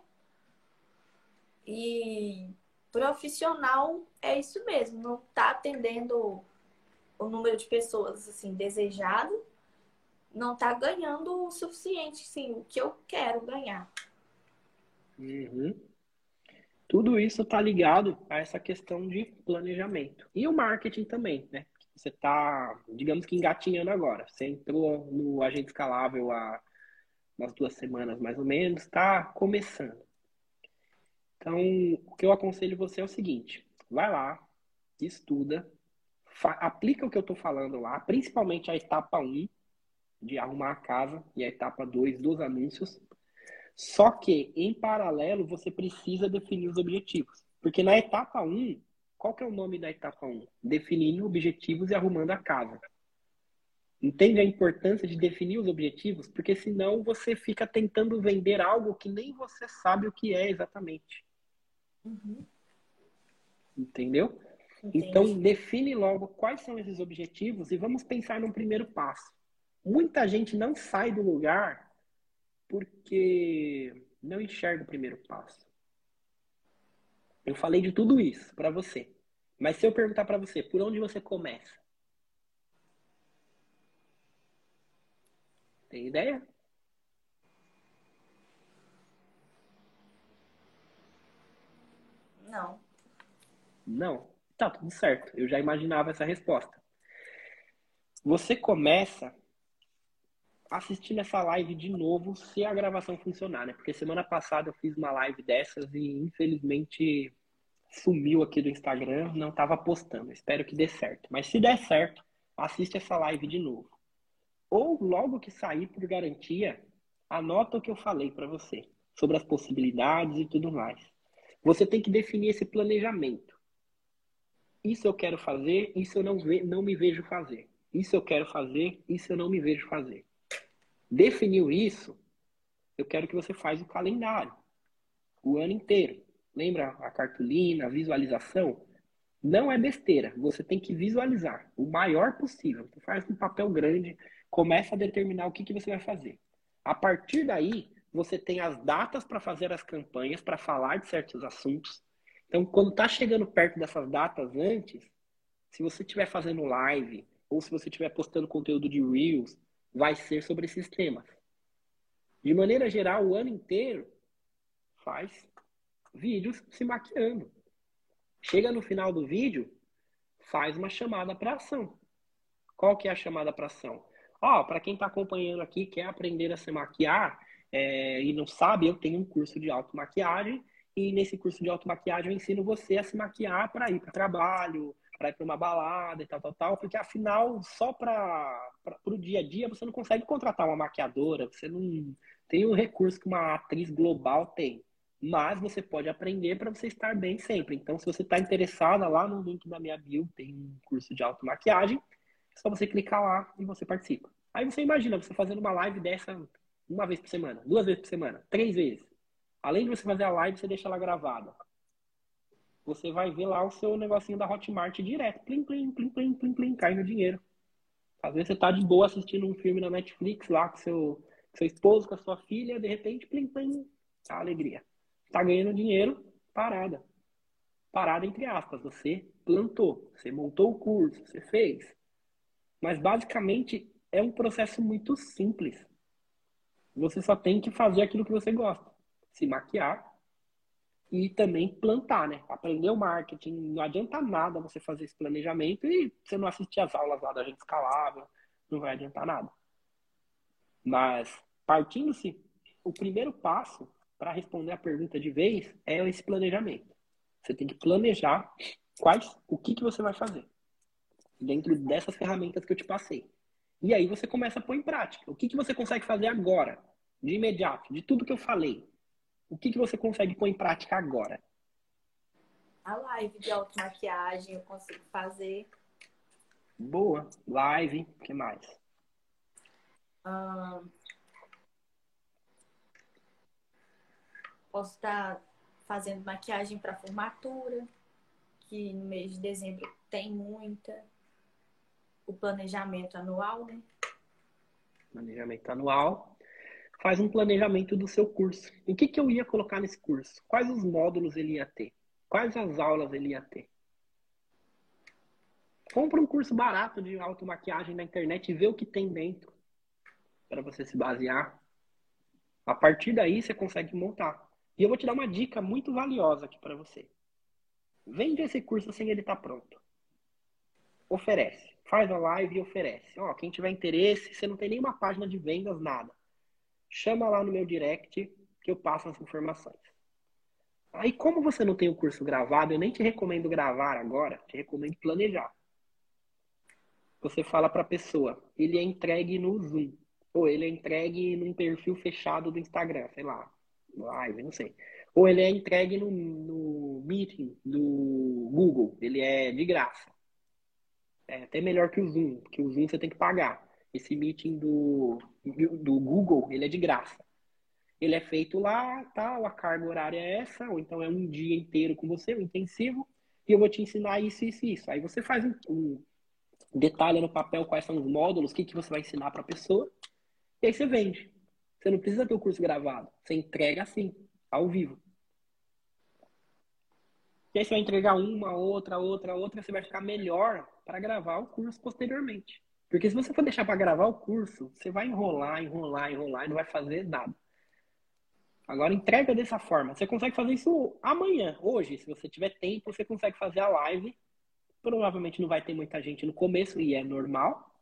E profissional é isso mesmo, não tá atendendo o número de pessoas, assim, desejado, não tá ganhando o suficiente, sim, o que eu quero ganhar. Uhum. Tudo isso está ligado a essa questão de planejamento. E o marketing também, né? Você está, digamos que engatinhando agora. Você entrou no agente escalável há umas duas semanas mais ou menos, está começando. Então, o que eu aconselho você é o seguinte: vai lá, estuda, aplica o que eu estou falando lá, principalmente a etapa 1 de arrumar a casa e a etapa 2 dos anúncios. Só que, em paralelo, você precisa definir os objetivos. Porque na etapa 1, qual que é o nome da etapa 1? Definindo objetivos e arrumando a casa. Entende a importância de definir os objetivos? Porque senão você fica tentando vender algo que nem você sabe o que é exatamente. Uhum. Entendeu? Entendi. Então, define logo quais são esses objetivos e vamos pensar num primeiro passo. Muita gente não sai do lugar porque não enxerga o primeiro passo. Eu falei de tudo isso para você. Mas se eu perguntar para você, por onde você começa? Tem ideia? Não. Não? Tá, tudo certo. Eu já imaginava essa resposta. Você começa assistindo essa live de novo se a gravação funcionar, né? Porque semana passada eu fiz uma live dessas e infelizmente sumiu aqui do Instagram, não estava postando. Espero que dê certo. Mas se der certo, assiste essa live de novo. Ou logo que sair por garantia, anota o que eu falei para você sobre as possibilidades e tudo mais. Você tem que definir esse planejamento. Isso eu quero fazer, isso eu não, ve não me vejo fazer. Isso eu quero fazer, isso eu não me vejo fazer. Definiu isso, eu quero que você faça o calendário. O ano inteiro. Lembra a cartolina, a visualização? Não é besteira. Você tem que visualizar o maior possível. Você faz um papel grande, começa a determinar o que, que você vai fazer. A partir daí, você tem as datas para fazer as campanhas, para falar de certos assuntos. Então, quando está chegando perto dessas datas antes, se você estiver fazendo live ou se você estiver postando conteúdo de Reels, vai ser sobre esses temas. De maneira geral, o ano inteiro faz vídeos se maquiando. Chega no final do vídeo, faz uma chamada para ação. Qual que é a chamada para ação? Ó, para quem está acompanhando aqui, quer aprender a se maquiar é, e não sabe, eu tenho um curso de automaquiagem e nesse curso de automaquiagem eu ensino você a se maquiar para ir para trabalho, para ir para uma balada e tal, tal, tal, porque afinal, só para o dia a dia você não consegue contratar uma maquiadora, você não tem o recurso que uma atriz global tem. Mas você pode aprender para você estar bem sempre. Então, se você está interessada, lá no link da minha bio tem um curso de automaquiagem. É só você clicar lá e você participa. Aí você imagina você fazendo uma live dessa uma vez por semana, duas vezes por semana, três vezes. Além de você fazer a live, você deixa ela gravada. Você vai ver lá o seu negocinho da Hotmart direto. Plim, plim, plim, plim, plim, plim, caindo dinheiro. Às vezes você tá de boa assistindo um filme na Netflix lá com seu, com seu esposo, com a sua filha, de repente, plim, plim, a alegria. Tá ganhando dinheiro, parada. Parada entre aspas. Você plantou, você montou o curso, você fez. Mas basicamente é um processo muito simples. Você só tem que fazer aquilo que você gosta. Se maquiar e também plantar, né? Aprender o marketing. Não adianta nada você fazer esse planejamento e você não assistir as aulas lá da gente escalável. Não vai adiantar nada. Mas, partindo-se, o primeiro passo para responder a pergunta de vez é esse planejamento. Você tem que planejar quais, o que, que você vai fazer dentro dessas ferramentas que eu te passei. E aí você começa a pôr em prática. O que, que você consegue fazer agora, de imediato, de tudo que eu falei? O que, que você consegue pôr em prática agora? A live de automaquiagem eu consigo fazer. Boa. Live, o que mais? posso estar fazendo maquiagem para formatura, que no mês de dezembro tem muita o planejamento anual, né? Planejamento anual. Faz um planejamento do seu curso. O que, que eu ia colocar nesse curso? Quais os módulos ele ia ter? Quais as aulas ele ia ter? Compra um curso barato de automaquiagem na internet e vê o que tem dentro para você se basear. A partir daí você consegue montar. E eu vou te dar uma dica muito valiosa aqui para você. Vende esse curso sem ele estar tá pronto. Oferece faz a live e oferece. Ó, quem tiver interesse, você não tem nenhuma página de vendas, nada. Chama lá no meu direct que eu passo as informações. Aí, como você não tem o curso gravado, eu nem te recomendo gravar agora, te recomendo planejar. Você fala para a pessoa, ele é entregue no Zoom, ou ele é entregue num perfil fechado do Instagram, sei lá, live, não sei. Ou ele é entregue no, no Meeting do Google, ele é de graça. É até melhor que o Zoom, porque o Zoom você tem que pagar. Esse meeting do, do Google, ele é de graça. Ele é feito lá, tal, a carga horária é essa, ou então é um dia inteiro com você, um intensivo, e eu vou te ensinar isso, isso isso. Aí você faz um, um no papel quais são os módulos, o que, que você vai ensinar para a pessoa, e aí você vende. Você não precisa ter o curso gravado, você entrega assim, ao vivo. E aí você vai entregar uma, outra, outra, outra, você vai ficar melhor para gravar o curso posteriormente. Porque se você for deixar para gravar o curso, você vai enrolar, enrolar, enrolar e não vai fazer nada. Agora entrega dessa forma. Você consegue fazer isso amanhã, hoje, se você tiver tempo, você consegue fazer a live. Provavelmente não vai ter muita gente no começo e é normal.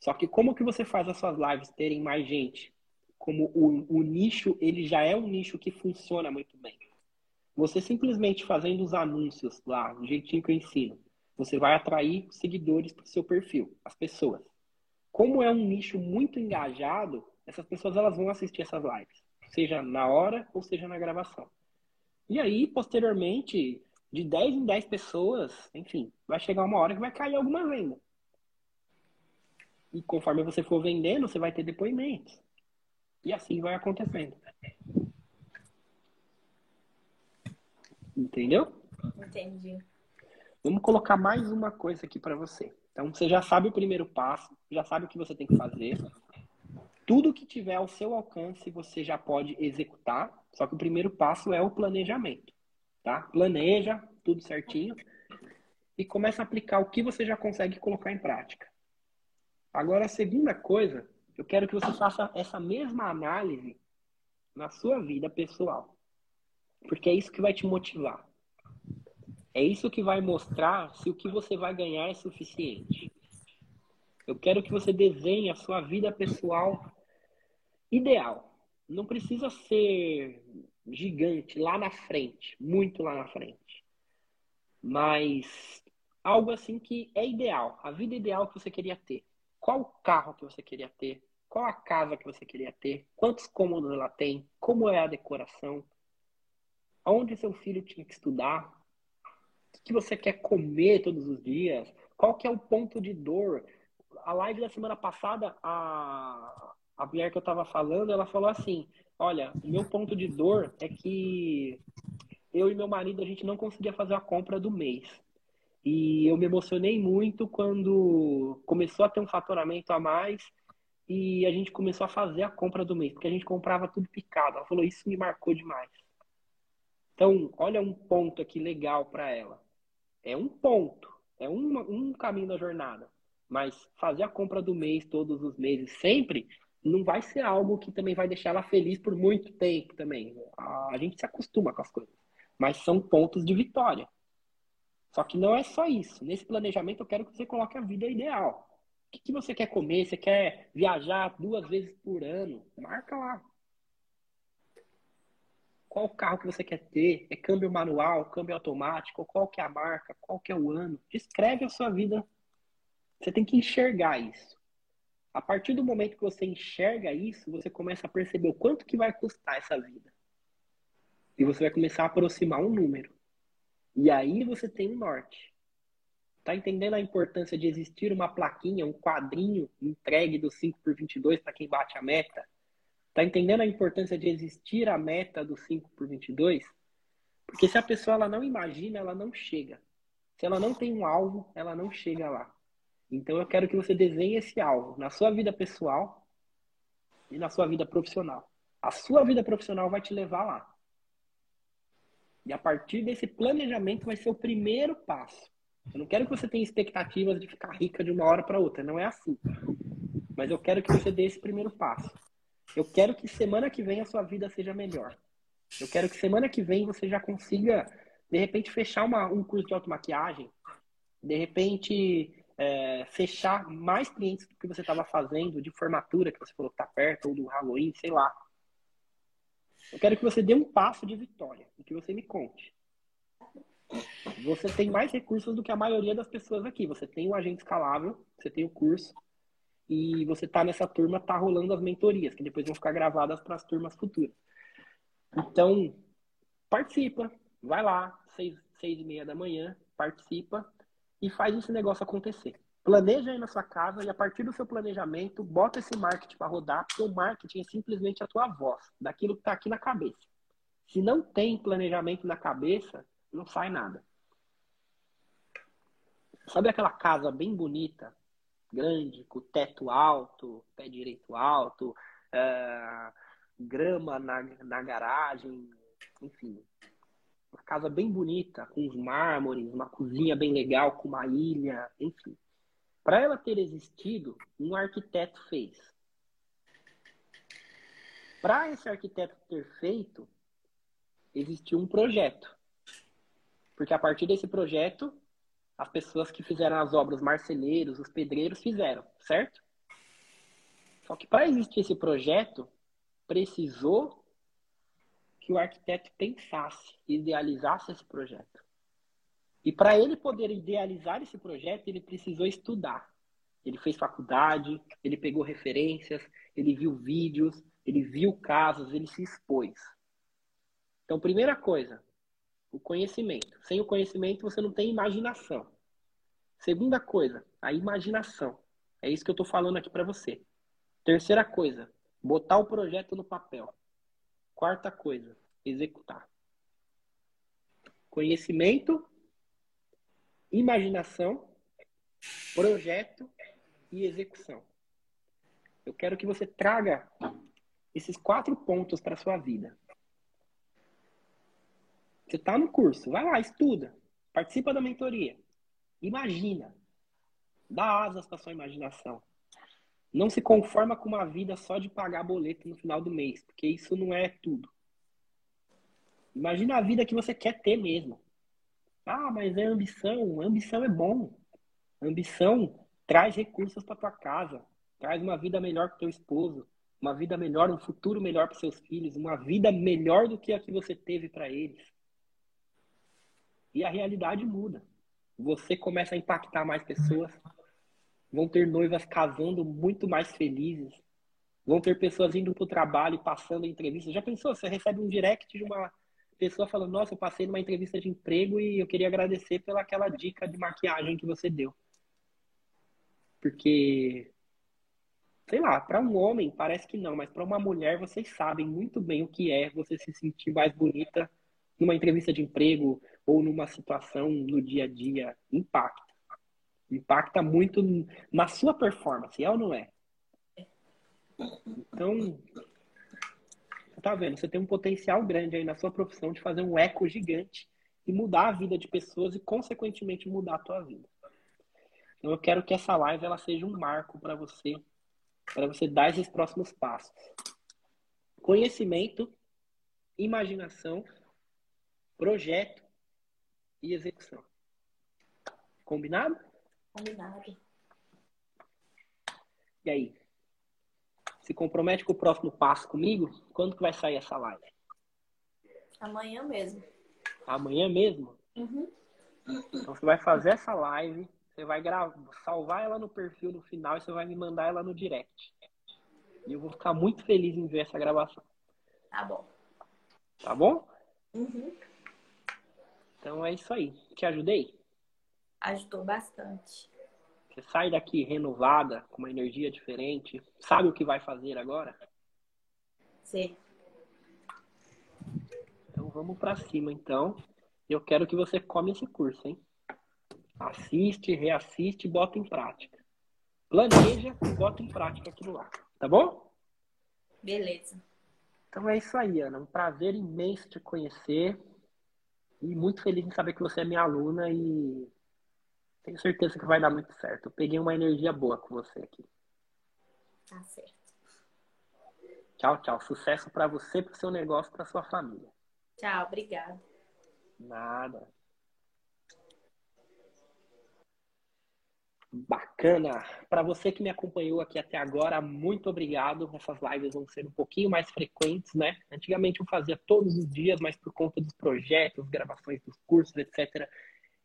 Só que como que você faz as suas lives terem mais gente? Como o, o nicho, ele já é um nicho que funciona muito bem. Você simplesmente fazendo os anúncios lá, do jeitinho que eu ensino, você vai atrair seguidores para o seu perfil, as pessoas. Como é um nicho muito engajado, essas pessoas elas vão assistir essas lives, seja na hora ou seja na gravação. E aí, posteriormente, de 10 em 10 pessoas, enfim, vai chegar uma hora que vai cair alguma venda. E conforme você for vendendo, você vai ter depoimentos. E assim vai acontecendo. Entendeu? Entendi. Vamos colocar mais uma coisa aqui para você. Então, você já sabe o primeiro passo, já sabe o que você tem que fazer. Tudo que tiver ao seu alcance, você já pode executar. Só que o primeiro passo é o planejamento. Tá? Planeja tudo certinho e começa a aplicar o que você já consegue colocar em prática. Agora, a segunda coisa, eu quero que você faça essa mesma análise na sua vida pessoal. Porque é isso que vai te motivar. É isso que vai mostrar se o que você vai ganhar é suficiente. Eu quero que você desenhe a sua vida pessoal ideal. Não precisa ser gigante lá na frente, muito lá na frente. Mas algo assim que é ideal, a vida ideal que você queria ter. Qual o carro que você queria ter? Qual a casa que você queria ter? Quantos cômodos ela tem? Como é a decoração? Onde seu filho tinha que estudar? O que você quer comer todos os dias? Qual que é o ponto de dor? A live da semana passada, a, a mulher que eu estava falando, ela falou assim, olha, o meu ponto de dor é que eu e meu marido, a gente não conseguia fazer a compra do mês. E eu me emocionei muito quando começou a ter um faturamento a mais e a gente começou a fazer a compra do mês, porque a gente comprava tudo picado. Ela falou, isso me marcou demais. Então, olha um ponto aqui legal para ela. É um ponto, é um, caminho da jornada. Mas fazer a compra do mês todos os meses, sempre, não vai ser algo que também vai deixar ela feliz por muito tempo também. A gente se acostuma com as coisas. Mas são pontos de vitória. Só que não é só isso. Nesse planejamento, eu quero que você coloque a vida ideal. O que, que você quer comer? Você quer viajar duas vezes por ano? Marca lá. Qual carro que você quer ter? É câmbio manual, câmbio automático? Qual que é a marca? Qual que é o ano? Descreve a sua vida. Você tem que enxergar isso. A partir do momento que você enxerga isso, você começa a perceber o quanto que vai custar essa vida. E você vai começar a aproximar um número. E aí você tem um norte. Tá entendendo a importância de existir uma plaquinha, um quadrinho entregue do 5 por 22 para quem bate a meta? Tá entendendo a importância de existir a meta do 5 por 22? Porque se a pessoa ela não imagina, ela não chega. Se ela não tem um alvo, ela não chega lá. Então eu quero que você desenhe esse alvo na sua vida pessoal e na sua vida profissional. A sua vida profissional vai te levar lá. E a partir desse planejamento vai ser o primeiro passo. Eu não quero que você tenha expectativas de ficar rica de uma hora para outra, não é assim. Mas eu quero que você dê esse primeiro passo. Eu quero que semana que vem a sua vida seja melhor. Eu quero que semana que vem você já consiga, de repente, fechar uma, um curso de automaquiagem. De repente, é, fechar mais clientes do que você estava fazendo de formatura, que você falou que está perto, ou do Halloween, sei lá. Eu quero que você dê um passo de vitória e que você me conte. Você tem mais recursos do que a maioria das pessoas aqui. Você tem o agente escalável, você tem o curso, e você tá nessa turma, tá rolando as mentorias, que depois vão ficar gravadas para as turmas futuras. Então, participa, vai lá, seis, seis e meia da manhã, participa e faz esse negócio acontecer. Planeja aí na sua casa e a partir do seu planejamento, bota esse marketing para rodar, porque o marketing é simplesmente a tua voz, daquilo que está aqui na cabeça. Se não tem planejamento na cabeça, não sai nada. Sabe aquela casa bem bonita, grande, com teto alto, pé direito alto, uh, grama na, na garagem, enfim. Uma casa bem bonita, com os mármores, uma cozinha bem legal, com uma ilha, enfim. Para ela ter existido, um arquiteto fez. Para esse arquiteto ter feito, existiu um projeto. Porque a partir desse projeto, as pessoas que fizeram as obras, os marceleiros, os pedreiros fizeram, certo? Só que para existir esse projeto, precisou que o arquiteto pensasse, idealizasse esse projeto. E para ele poder idealizar esse projeto, ele precisou estudar. Ele fez faculdade, ele pegou referências, ele viu vídeos, ele viu casos, ele se expôs. Então, primeira coisa, o conhecimento. Sem o conhecimento, você não tem imaginação. Segunda coisa, a imaginação. É isso que eu estou falando aqui para você. Terceira coisa, botar o projeto no papel. Quarta coisa, executar. Conhecimento, imaginação, projeto e execução. Eu quero que você traga esses quatro pontos para sua vida. Você está no curso, vai lá, estuda, participa da mentoria, imagina, dá asas para sua imaginação. Não se conforma com uma vida só de pagar boleto no final do mês, porque isso não é tudo. Imagina a vida que você quer ter mesmo. Ah, mas é ambição. Ambição é bom. Ambição traz recursos para tua casa, traz uma vida melhor para teu esposo, uma vida melhor, um futuro melhor para seus filhos, uma vida melhor do que a que você teve para eles. E a realidade muda. Você começa a impactar mais pessoas, vão ter noivas casando muito mais felizes, vão ter pessoas indo para o trabalho passando entrevistas. Já pensou? Você recebe um direct de uma pessoa falando: Nossa, eu passei numa entrevista de emprego e eu queria agradecer pela aquela dica de maquiagem que você deu. Porque sei lá, para um homem parece que não, mas para uma mulher vocês sabem muito bem o que é você se sentir mais bonita numa entrevista de emprego ou numa situação no dia a dia. Impacta. Impacta muito na sua performance, é ou não é? Então, tá vendo? Você tem um potencial grande aí na sua profissão de fazer um eco gigante e mudar a vida de pessoas e, consequentemente, mudar a tua vida. Então, eu quero que essa live ela seja um marco para você para você dar esses próximos passos. Conhecimento, imaginação, projeto e execução. Combinado? Combinado. E aí? Se compromete com o próximo passo comigo? Quando que vai sair essa live? Amanhã mesmo. Amanhã mesmo? Uhum. Então você vai fazer essa live você vai gravar, salvar ela no perfil no final e você vai me mandar ela no direct. E eu vou ficar muito feliz em ver essa gravação. Tá bom. Tá bom? Uhum. Então é isso aí. Te ajudei? Ajudou bastante. Você sai daqui renovada, com uma energia diferente. Sabe o que vai fazer agora? Sim. Então vamos para cima, então. Eu quero que você come esse curso, hein? Assiste, reassiste e bota em prática. Planeja e bota em prática aquilo lá. Tá bom? Beleza. Então é isso aí, Ana. Um prazer imenso te conhecer. E muito feliz em saber que você é minha aluna e tenho certeza que vai dar muito certo. Eu peguei uma energia boa com você aqui. Tá certo. Tchau, tchau. Sucesso para você, para o seu negócio, para sua família. Tchau, obrigada. Nada. Bacana. Para você que me acompanhou aqui até agora, muito obrigado. Essas lives vão ser um pouquinho mais frequentes, né? Antigamente eu fazia todos os dias, mas por conta dos projetos, gravações dos cursos, etc.,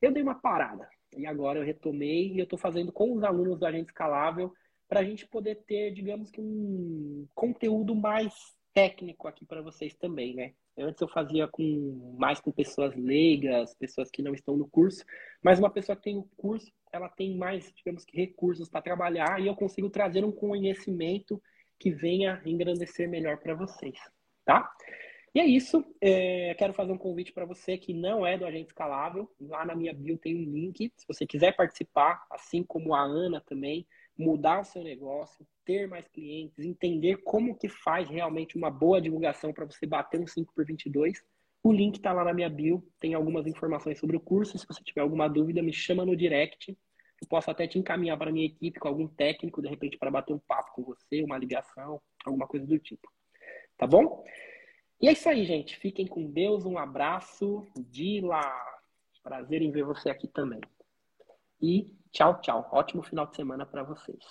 eu dei uma parada. E agora eu retomei e eu estou fazendo com os alunos do Agente Escalável para a gente poder ter, digamos que, um conteúdo mais técnico aqui para vocês também, né? Antes eu fazia com mais com pessoas leigas, pessoas que não estão no curso, mas uma pessoa que tem o curso, ela tem mais, digamos que, recursos para trabalhar e eu consigo trazer um conhecimento que venha engrandecer melhor para vocês, tá? E é isso. É, quero fazer um convite para você que não é do Agente Escalável. Lá na minha bio tem um link. Se você quiser participar, assim como a Ana também, mudar o seu negócio, ter mais clientes, entender como que faz realmente uma boa divulgação para você bater um 5 por 22. O link está lá na minha bio, tem algumas informações sobre o curso. Se você tiver alguma dúvida, me chama no direct. Eu posso até te encaminhar para minha equipe com algum técnico, de repente, para bater um papo com você, uma ligação, alguma coisa do tipo. Tá bom? E é isso aí, gente. Fiquem com Deus. Um abraço. Dila. Prazer em ver você aqui também. E tchau, tchau. Ótimo final de semana para vocês.